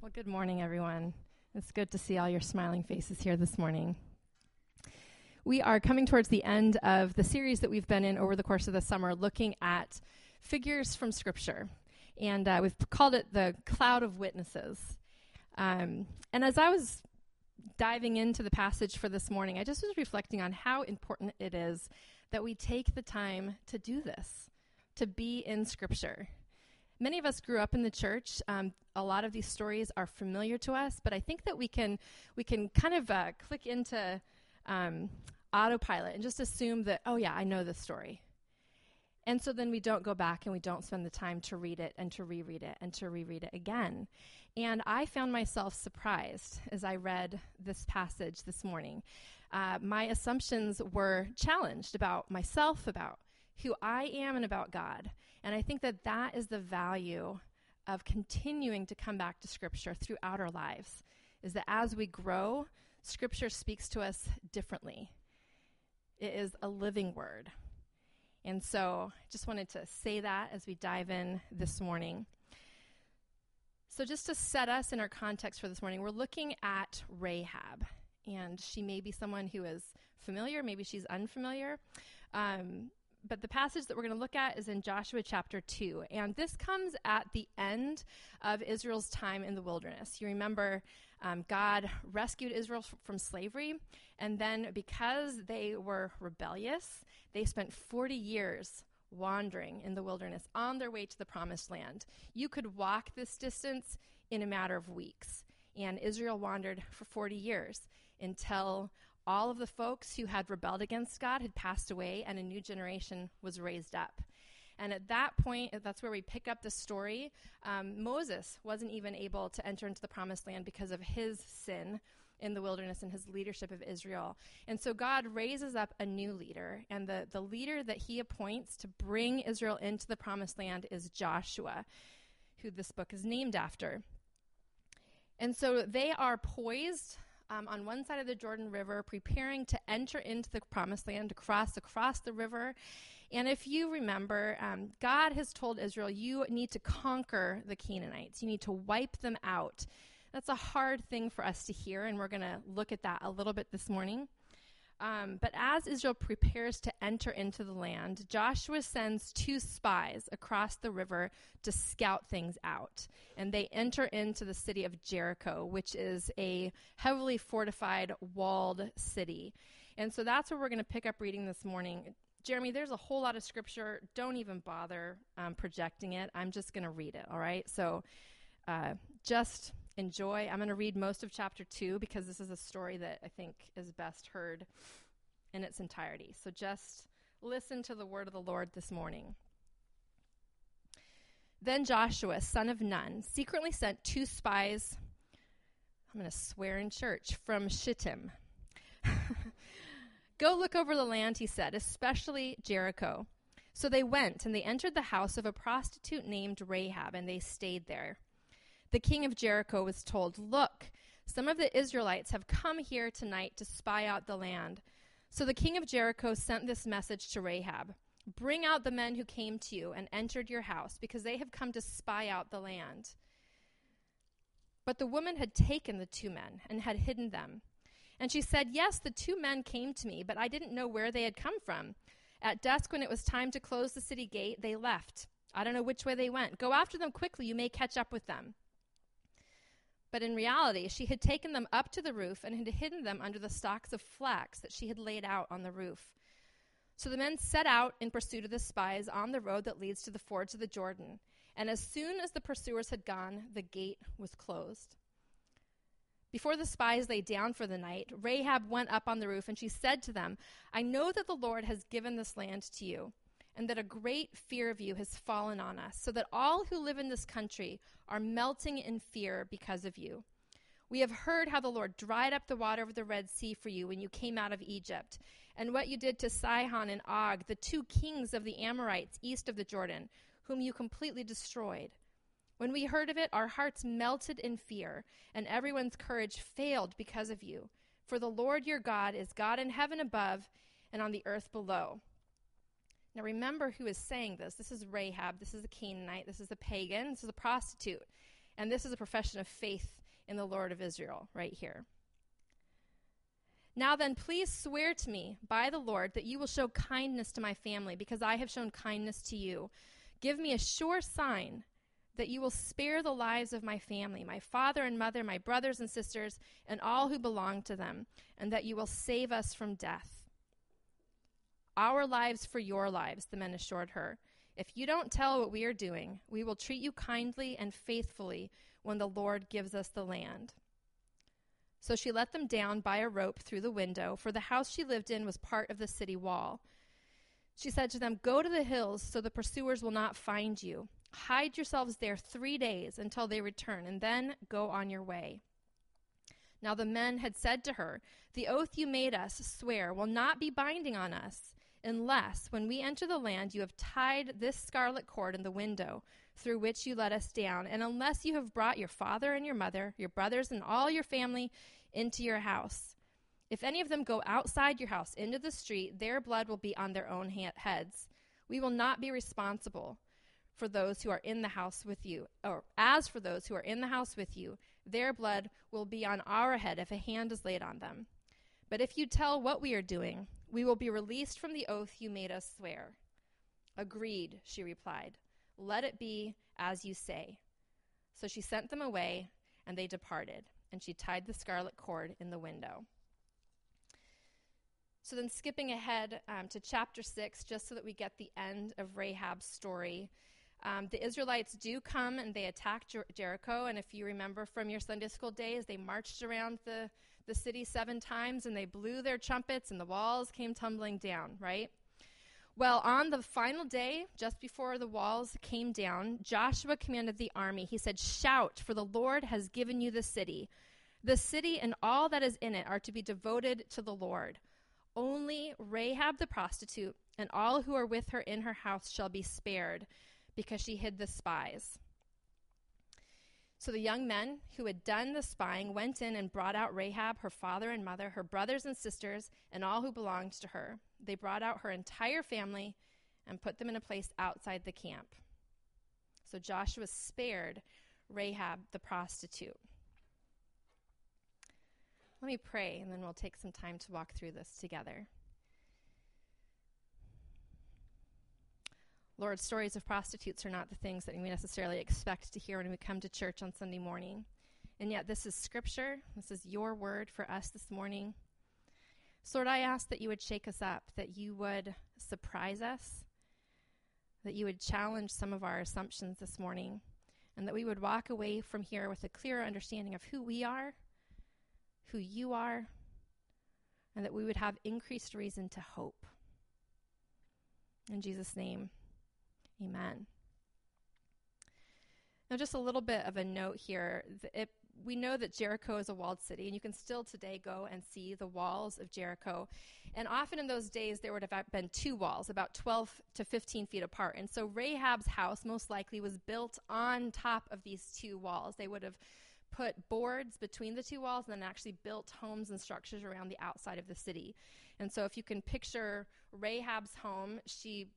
Well, good morning, everyone. It's good to see all your smiling faces here this morning. We are coming towards the end of the series that we've been in over the course of the summer, looking at figures from Scripture. And uh, we've called it the cloud of witnesses. Um, and as I was diving into the passage for this morning, I just was reflecting on how important it is that we take the time to do this, to be in Scripture. Many of us grew up in the church. Um, a lot of these stories are familiar to us, but I think that we can we can kind of uh, click into um, autopilot and just assume that oh yeah, I know this story. And so then we don't go back and we don't spend the time to read it and to reread it and to reread it again. And I found myself surprised as I read this passage this morning. Uh, my assumptions were challenged about myself, about who I am, and about God. And I think that that is the value of continuing to come back to Scripture throughout our lives, is that as we grow, Scripture speaks to us differently. It is a living word. And so I just wanted to say that as we dive in this morning. So, just to set us in our context for this morning, we're looking at Rahab. And she may be someone who is familiar, maybe she's unfamiliar. Um, but the passage that we're going to look at is in Joshua chapter 2. And this comes at the end of Israel's time in the wilderness. You remember um, God rescued Israel f- from slavery. And then because they were rebellious, they spent 40 years wandering in the wilderness on their way to the promised land. You could walk this distance in a matter of weeks. And Israel wandered for 40 years until all of the folks who had rebelled against God had passed away and a new generation was raised up. And at that point, that's where we pick up the story. Um, Moses wasn't even able to enter into the promised land because of his sin in the wilderness and his leadership of Israel. And so God raises up a new leader, and the, the leader that he appoints to bring Israel into the promised land is Joshua, who this book is named after. And so they are poised um, on one side of the Jordan River, preparing to enter into the promised land, to cross across the river. And if you remember, um, God has told Israel, you need to conquer the Canaanites, you need to wipe them out. That's a hard thing for us to hear, and we're going to look at that a little bit this morning. Um, but as Israel prepares to enter into the land, Joshua sends two spies across the river to scout things out. And they enter into the city of Jericho, which is a heavily fortified, walled city. And so that's where we're going to pick up reading this morning. Jeremy, there's a whole lot of scripture. Don't even bother um, projecting it. I'm just going to read it, all right? So uh, just enjoy. I'm going to read most of chapter 2 because this is a story that I think is best heard in its entirety. So just listen to the word of the Lord this morning. Then Joshua, son of Nun, secretly sent two spies. I'm going to swear in church from Shittim. Go look over the land, he said, especially Jericho. So they went, and they entered the house of a prostitute named Rahab, and they stayed there the king of Jericho was told, Look, some of the Israelites have come here tonight to spy out the land. So the king of Jericho sent this message to Rahab Bring out the men who came to you and entered your house, because they have come to spy out the land. But the woman had taken the two men and had hidden them. And she said, Yes, the two men came to me, but I didn't know where they had come from. At dusk, when it was time to close the city gate, they left. I don't know which way they went. Go after them quickly, you may catch up with them. But in reality, she had taken them up to the roof and had hidden them under the stalks of flax that she had laid out on the roof. So the men set out in pursuit of the spies on the road that leads to the fords of the Jordan. And as soon as the pursuers had gone, the gate was closed. Before the spies lay down for the night, Rahab went up on the roof and she said to them, I know that the Lord has given this land to you and that a great fear of you has fallen on us, so that all who live in this country are melting in fear because of you. We have heard how the Lord dried up the water of the Red Sea for you when you came out of Egypt, and what you did to Sihon and Og, the two kings of the Amorites east of the Jordan, whom you completely destroyed. When we heard of it, our hearts melted in fear, and everyone's courage failed because of you. For the Lord your God is God in heaven above and on the earth below. Now remember who is saying this. This is Rahab. This is a Canaanite. This is a pagan. This is a prostitute. And this is a profession of faith in the Lord of Israel right here. Now then, please swear to me by the Lord that you will show kindness to my family, because I have shown kindness to you. Give me a sure sign that you will spare the lives of my family, my father and mother, my brothers and sisters, and all who belong to them, and that you will save us from death. Our lives for your lives, the men assured her. If you don't tell what we are doing, we will treat you kindly and faithfully when the Lord gives us the land. So she let them down by a rope through the window, for the house she lived in was part of the city wall. She said to them, Go to the hills so the pursuers will not find you. Hide yourselves there three days until they return, and then go on your way. Now the men had said to her, The oath you made us swear will not be binding on us, unless, when we enter the land, you have tied this scarlet cord in the window through which you let us down, and unless you have brought your father and your mother, your brothers, and all your family into your house. If any of them go outside your house into the street, their blood will be on their own ha- heads. We will not be responsible for those who are in the house with you, or as for those who are in the house with you, their blood will be on our head if a hand is laid on them. But if you tell what we are doing, we will be released from the oath you made us swear. Agreed, she replied. Let it be as you say. So she sent them away, and they departed, and she tied the scarlet cord in the window. So then, skipping ahead um, to chapter 6, just so that we get the end of Rahab's story. Um, the Israelites do come and they attack Jer- Jericho. And if you remember from your Sunday school days, they marched around the, the city seven times and they blew their trumpets and the walls came tumbling down, right? Well, on the final day, just before the walls came down, Joshua commanded the army. He said, Shout, for the Lord has given you the city. The city and all that is in it are to be devoted to the Lord. Only Rahab the prostitute and all who are with her in her house shall be spared because she hid the spies. So the young men who had done the spying went in and brought out Rahab, her father and mother, her brothers and sisters, and all who belonged to her. They brought out her entire family and put them in a place outside the camp. So Joshua spared Rahab the prostitute. Let me pray, and then we'll take some time to walk through this together. Lord, stories of prostitutes are not the things that we necessarily expect to hear when we come to church on Sunday morning. And yet, this is scripture. This is your word for us this morning. So, Lord, I ask that you would shake us up, that you would surprise us, that you would challenge some of our assumptions this morning, and that we would walk away from here with a clearer understanding of who we are, who you are, and that we would have increased reason to hope. In Jesus' name. Amen. Now, just a little bit of a note here. It, we know that Jericho is a walled city, and you can still today go and see the walls of Jericho. And often in those days, there would have been two walls, about 12 to 15 feet apart. And so Rahab's house most likely was built on top of these two walls. They would have put boards between the two walls and then actually built homes and structures around the outside of the city. And so if you can picture Rahab's home, she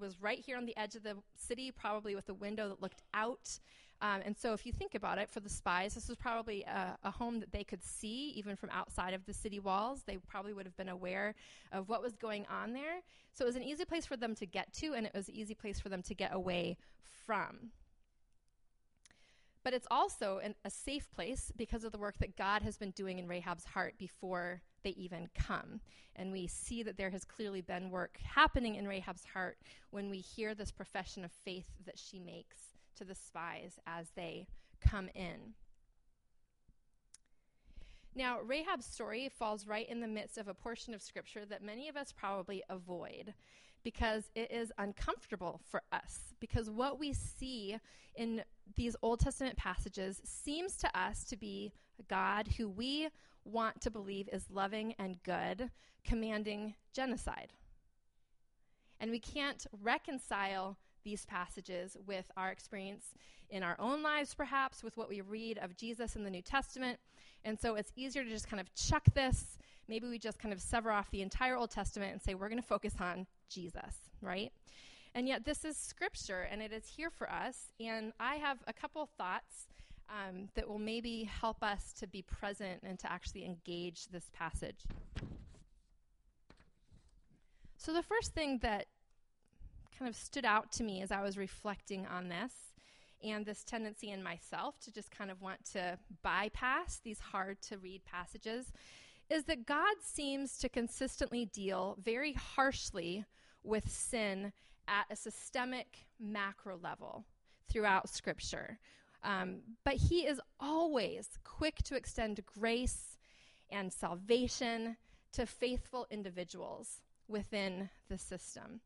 was right here on the edge of the city, probably with a window that looked out. Um, and so, if you think about it, for the spies, this was probably a, a, home that they could see even from outside of the city walls. They probably would have been aware of what was going on there. So, it was an easy place for them to get to, and it was an easy place for them to get away from. But it's also an, a safe place because of the work that God has been doing in Rahab's heart before they even come. And we see that there has clearly been work happening in Rahab's heart when we hear this profession of faith that she makes to the spies as they come in. Now, Rahab's story falls right in the midst of a portion of scripture that many of us probably avoid because it is uncomfortable for us. Because what we see in these Old Testament passages seems to us to be a God who we want to believe is loving and good, commanding genocide. And we can't reconcile these passages with our experience in our own lives, perhaps, with what we read of Jesus in the New Testament. And so it's easier to just kind of chuck this. Maybe we just kind of sever off the entire Old Testament and say, we're going to focus on Jesus, right? And yet, this is scripture and it is here for us. And I have a couple thoughts um, that will maybe help us to be present and to actually engage this passage. So, the first thing that kind of stood out to me as I was reflecting on this and this tendency in myself to just kind of want to bypass these hard to read passages is that God seems to consistently deal very harshly with sin at a systemic macro level throughout Scripture. Um, but He is always quick to extend grace and salvation to faithful individuals within the system.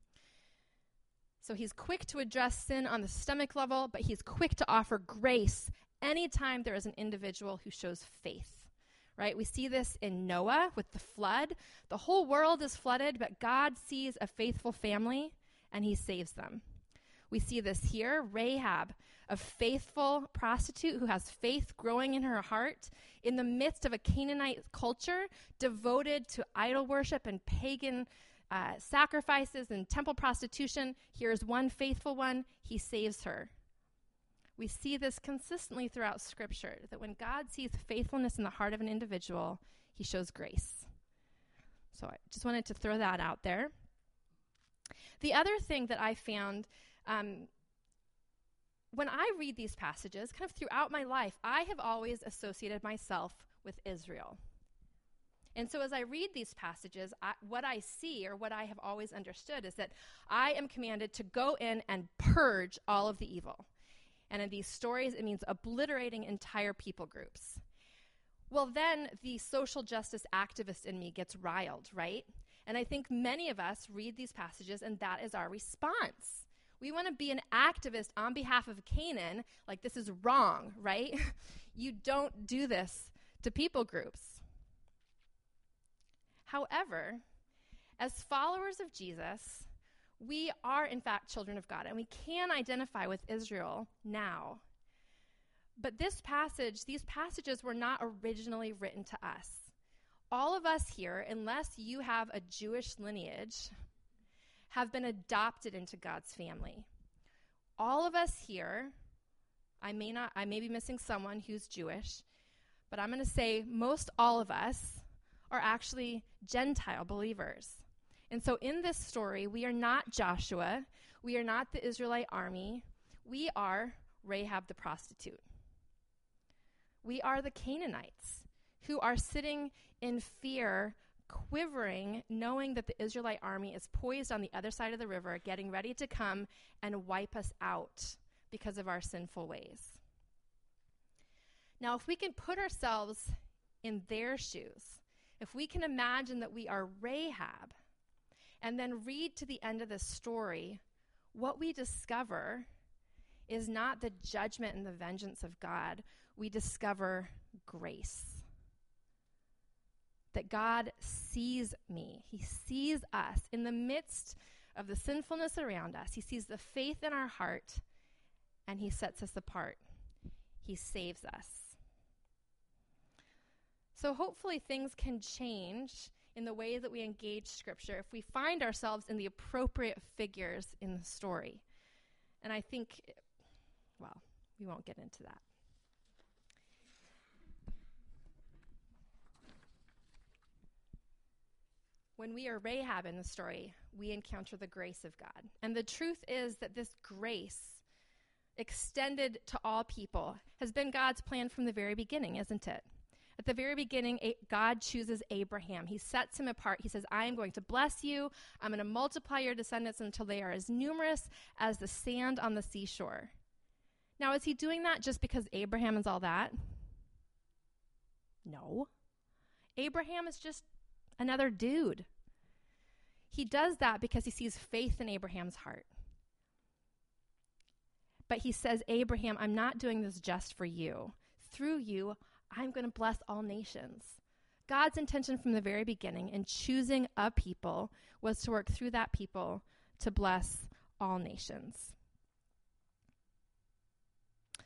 So he's quick to address sin on the systemic level, but he's quick to offer grace anytime there is an individual who shows faith. Right? We see this in Noah with the flood. The whole world is flooded, but God sees a faithful family and he saves them. We see this here Rahab, a faithful prostitute who has faith growing in her heart in the midst of a Canaanite culture devoted to idol worship and pagan uh, sacrifices and temple prostitution. Here's one faithful one, he saves her. We see this consistently throughout Scripture that when God sees faithfulness in the heart of an individual, he shows grace. So I just wanted to throw that out there. The other thing that I found um, when I read these passages, kind of throughout my life, I have always associated myself with Israel. And so as I read these passages, I, what I see or what I have always understood is that I am commanded to go in and purge all of the evil. And in these stories, it means obliterating entire people groups. Well, then the social justice activist in me gets riled, right? And I think many of us read these passages, and that is our response. We want to be an activist on behalf of Canaan, like this is wrong, right? you don't do this to people groups. However, as followers of Jesus, we are in fact children of God and we can identify with Israel now. But this passage, these passages were not originally written to us. All of us here, unless you have a Jewish lineage, have been adopted into God's family. All of us here, I may not I may be missing someone who's Jewish, but I'm going to say most all of us are actually Gentile believers. And so in this story, we are not Joshua, we are not the Israelite army, we are Rahab the prostitute. We are the Canaanites who are sitting in fear, quivering, knowing that the Israelite army is poised on the other side of the river, getting ready to come and wipe us out because of our sinful ways. Now, if we can put ourselves in their shoes, if we can imagine that we are Rahab and then read to the end of the story, what we discover is not the judgment and the vengeance of God. We discover grace. That God sees me, He sees us in the midst of the sinfulness around us. He sees the faith in our heart, and He sets us apart. He saves us. So hopefully things can change in the way that we engage Scripture if we find ourselves in the appropriate figures in the story. And I think, well, we won't get into that. When we are Rahab in the story, we encounter the grace of God. And the truth is that this grace, extended to all people, has been God's plan from the very beginning, isn't it? At the very beginning, God chooses Abraham. He sets him apart. He says, I am going to bless you. I'm going to multiply your descendants until they are as numerous as the sand on the seashore. Now, is he doing that just because Abraham is all that? No. Abraham is just another dude. He does that because he sees faith in Abraham's heart. But he says, Abraham, I'm not doing this just for you. Through you, I'm going to bless all nations. God's intention from the very beginning in choosing a people was to work through that people to bless all nations.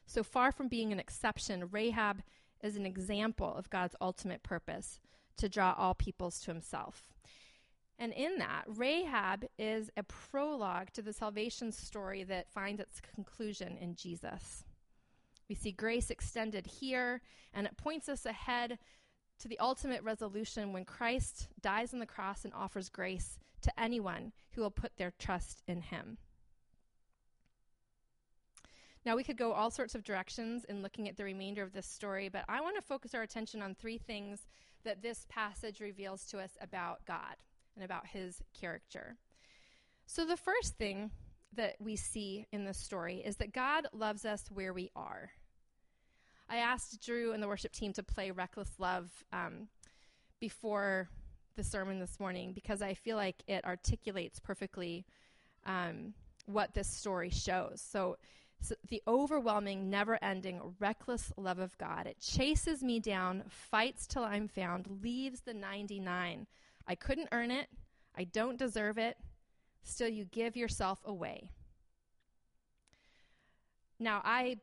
So far from being an exception, Rahab is an example of God's ultimate purpose to draw all peoples to himself. And in that, Rahab is a prologue to the salvation story that finds its conclusion in Jesus. We see grace extended here, and it points us ahead to the ultimate resolution when Christ dies on the cross and offers grace to anyone who will put their trust in him. Now, we could go all sorts of directions in looking at the remainder of this story, but I want to focus our attention on three things that this passage reveals to us about God and about his character. So, the first thing that we see in this story is that God loves us where we are. I asked Drew and the worship team to play Reckless Love um, before the sermon this morning because I feel like it articulates perfectly um, what this story shows. So, so, the overwhelming, never ending, reckless love of God. It chases me down, fights till I'm found, leaves the 99. I couldn't earn it. I don't deserve it. Still, you give yourself away. Now, I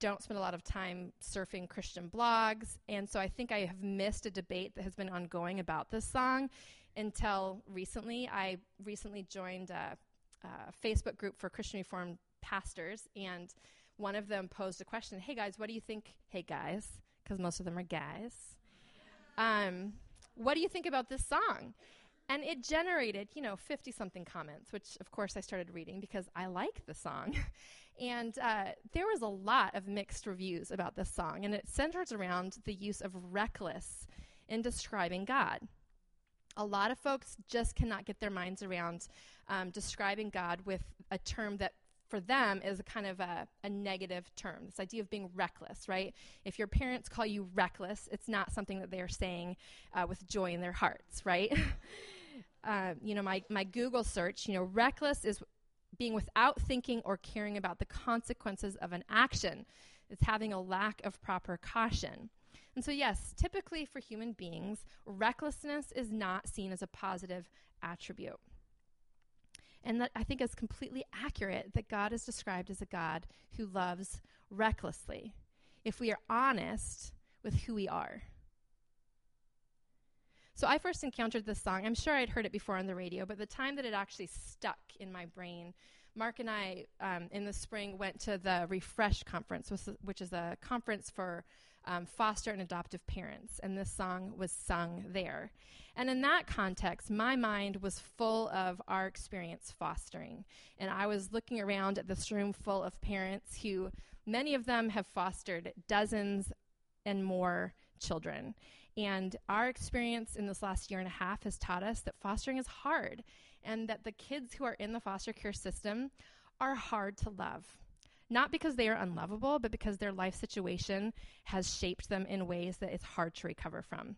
don't spend a lot of time surfing Christian blogs, and so I think I have missed a debate that has been ongoing about this song until recently. I recently joined a, a Facebook group for Christian Reformed pastors, and one of them posed a question Hey guys, what do you think? Hey guys, because most of them are guys. Um, what do you think about this song? And it generated, you know, 50 something comments, which of course I started reading because I like the song. and uh, there was a lot of mixed reviews about this song, and it centers around the use of reckless in describing God. A lot of folks just cannot get their minds around um, describing God with a term that for them is a kind of a, a, negative term. This idea of being reckless, right? If your parents call you reckless, it's not something that they are saying uh, with joy in their hearts, right? uh, you know, my, my Google search, you know, reckless is being without thinking or caring about the consequences of an action. It's having a lack of proper caution. And so, yes, typically for human beings, recklessness is not seen as a positive attribute. And that I think is completely accurate that God is described as a God who loves recklessly. If we are honest with who we are. So I first encountered this song. I'm sure I'd heard it before on the radio, but the time that it actually stuck in my brain, Mark and I um, in the spring went to the Refresh Conference, which is a conference for um, foster and adoptive parents, and this song was sung there. And in that context, my mind was full of our experience fostering. And I was looking around at this room full of parents who, many of them have fostered dozens and more children. And our experience in this last year and a half has taught us that fostering is hard and that the kids who are in the foster care system are hard to love. Not because they are unlovable, but because their life situation has shaped them in ways that it's hard to recover from.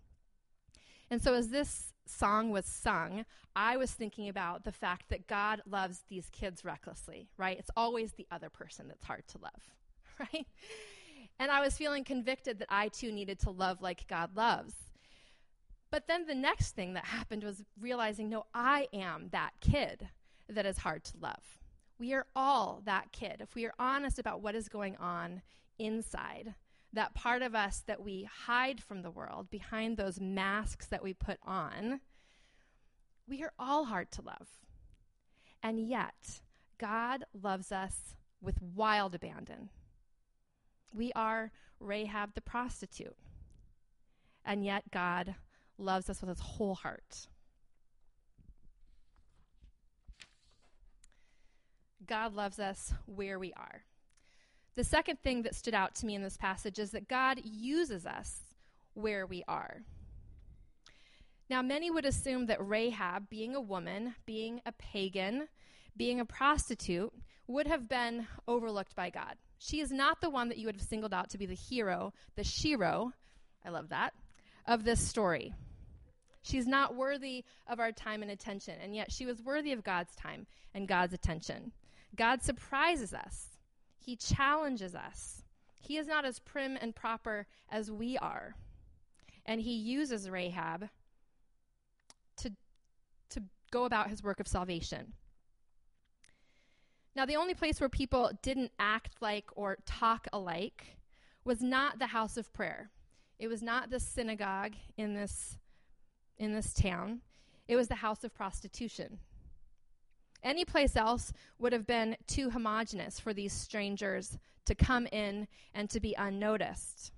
And so, as this song was sung, I was thinking about the fact that God loves these kids recklessly, right? It's always the other person that's hard to love, right? And I was feeling convicted that I too needed to love like God loves. But then the next thing that happened was realizing no, I am that kid that is hard to love. We are all that kid. If we are honest about what is going on inside, that part of us that we hide from the world behind those masks that we put on, we are all hard to love. And yet, God loves us with wild abandon. We are Rahab the prostitute. And yet, God loves us with his whole heart. God loves us where we are. The second thing that stood out to me in this passage is that God uses us where we are. Now, many would assume that Rahab, being a woman, being a pagan, being a prostitute, would have been overlooked by God. She is not the one that you would have singled out to be the hero, the shiro, I love that, of this story. She's not worthy of our time and attention, and yet she was worthy of God's time and God's attention. God surprises us, He challenges us. He is not as prim and proper as we are. And He uses Rahab to, to go about His work of salvation. Now, the only place where people didn't act like or talk alike was not the house of prayer. It was not the synagogue in this, in this town. It was the house of prostitution. Any place else would have been too homogenous for these strangers to come in and to be unnoticed.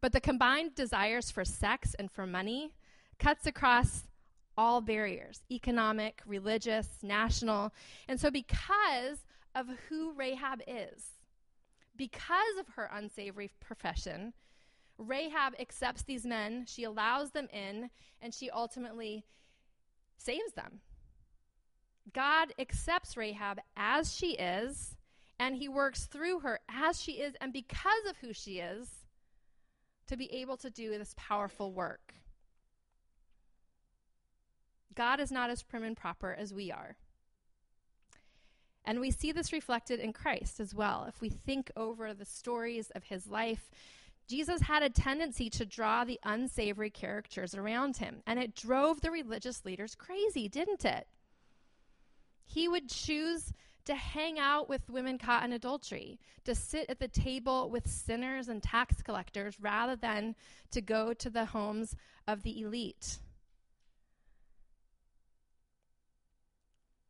But the combined desires for sex and for money cuts across all barriers economic, religious, national. And so, because of who Rahab is, because of her unsavory profession, Rahab accepts these men, she allows them in, and she ultimately saves them. God accepts Rahab as she is, and he works through her as she is, and because of who she is, to be able to do this powerful work. God is not as prim and proper as we are. And we see this reflected in Christ as well. If we think over the stories of his life, Jesus had a tendency to draw the unsavory characters around him, and it drove the religious leaders crazy, didn't it? He would choose to hang out with women caught in adultery, to sit at the table with sinners and tax collectors rather than to go to the homes of the elite.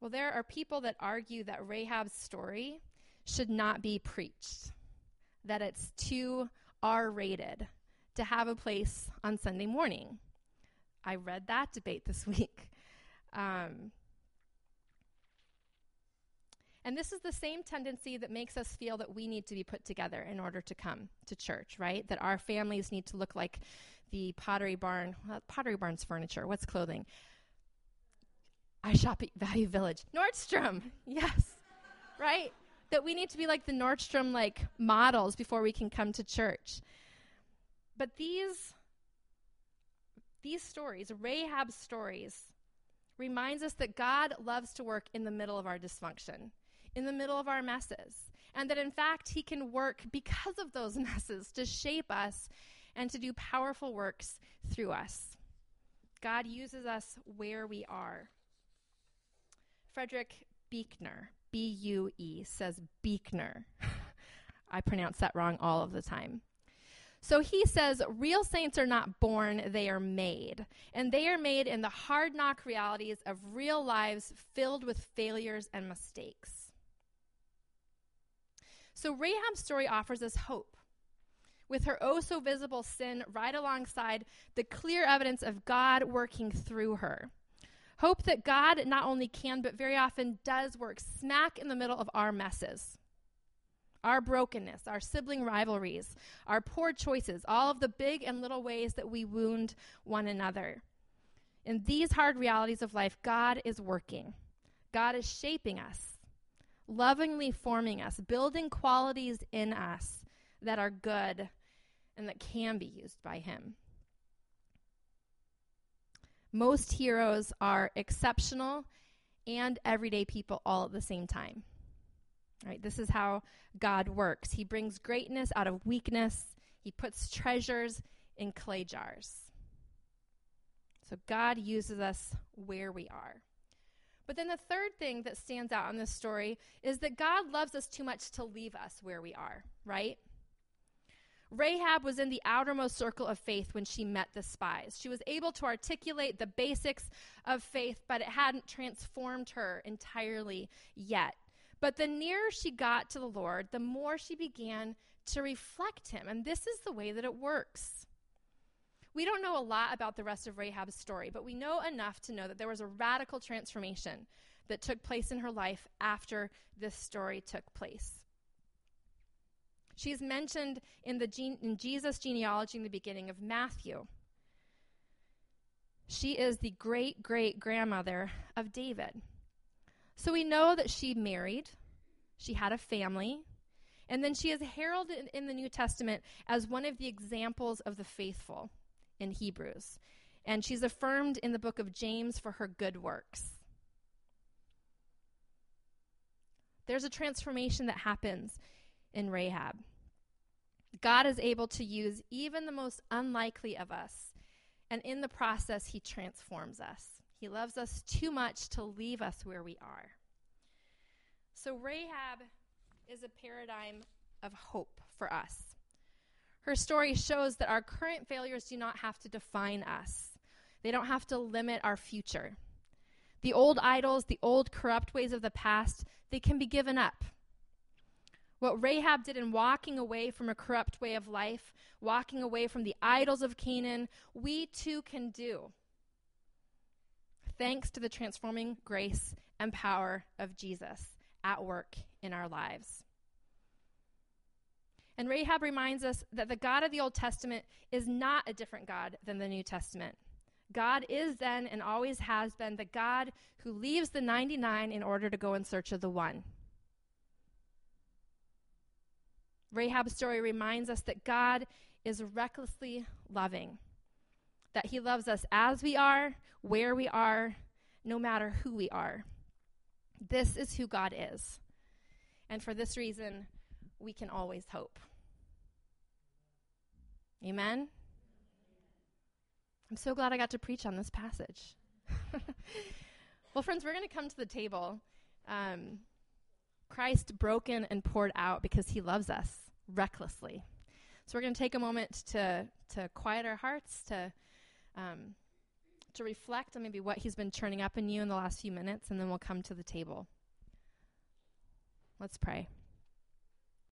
Well, there are people that argue that Rahab's story should not be preached, that it's too R rated to have a place on Sunday morning. I read that debate this week. Um, and this is the same tendency that makes us feel that we need to be put together in order to come to church, right? That our families need to look like the Pottery Barn. Well, Pottery Barn's furniture. What's clothing? I shop at Value Village. Nordstrom, yes, right? That we need to be like the Nordstrom like models before we can come to church. But these these stories, Rahab's stories, reminds us that God loves to work in the middle of our dysfunction, in the middle of our messes, and that in fact he can work because of those messes to shape us and to do powerful works through us. God uses us where we are. Frederick Buechner, B U E, says Buechner. I pronounce that wrong all of the time. So he says real saints are not born, they are made. And they are made in the hard knock realities of real lives filled with failures and mistakes. So Rahab's story offers us hope. With her oh so visible sin right alongside the clear evidence of God working through her. Hope that God not only can, but very often does work smack in the middle of our messes, our brokenness, our sibling rivalries, our poor choices, all of the big and little ways that we wound one another. In these hard realities of life, God is working. God is shaping us, lovingly forming us, building qualities in us that are good and that can be used by Him. Most heroes are exceptional and everyday people all at the same time. Right? This is how God works. He brings greatness out of weakness. He puts treasures in clay jars. So God uses us where we are. But then the third thing that stands out in this story is that God loves us too much to leave us where we are, right? Rahab was in the outermost circle of faith when she met the spies. She was able to articulate the basics of faith, but it hadn't transformed her entirely yet. But the nearer she got to the Lord, the more she began to reflect him. And this is the way that it works. We don't know a lot about the rest of Rahab's story, but we know enough to know that there was a radical transformation that took place in her life after this story took place. She's mentioned in, the gene- in Jesus' genealogy in the beginning of Matthew. She is the great great grandmother of David. So we know that she married, she had a family, and then she is heralded in, in the New Testament as one of the examples of the faithful in Hebrews. And she's affirmed in the book of James for her good works. There's a transformation that happens in Rahab. God is able to use even the most unlikely of us, and in the process, He transforms us. He loves us too much to leave us where we are. So, Rahab is a paradigm of hope for us. Her story shows that our current failures do not have to define us, they don't have to limit our future. The old idols, the old corrupt ways of the past, they can be given up. What Rahab did in walking away from a corrupt way of life, walking away from the idols of Canaan, we too can do. Thanks to the transforming grace and power of Jesus at work in our lives. And Rahab reminds us that the God of the Old Testament is not a different God than the New Testament. God is then and always has been the God who leaves the 99 in order to go in search of the one. Rahab's story reminds us that God is recklessly loving, that he loves us as we are, where we are, no matter who we are. This is who God is. And for this reason, we can always hope. Amen? I'm so glad I got to preach on this passage. well, friends, we're going to come to the table. Um, Christ broken and poured out because he loves us recklessly. So we're going to take a moment to to quiet our hearts, to um, to reflect on maybe what he's been churning up in you in the last few minutes, and then we'll come to the table. Let's pray.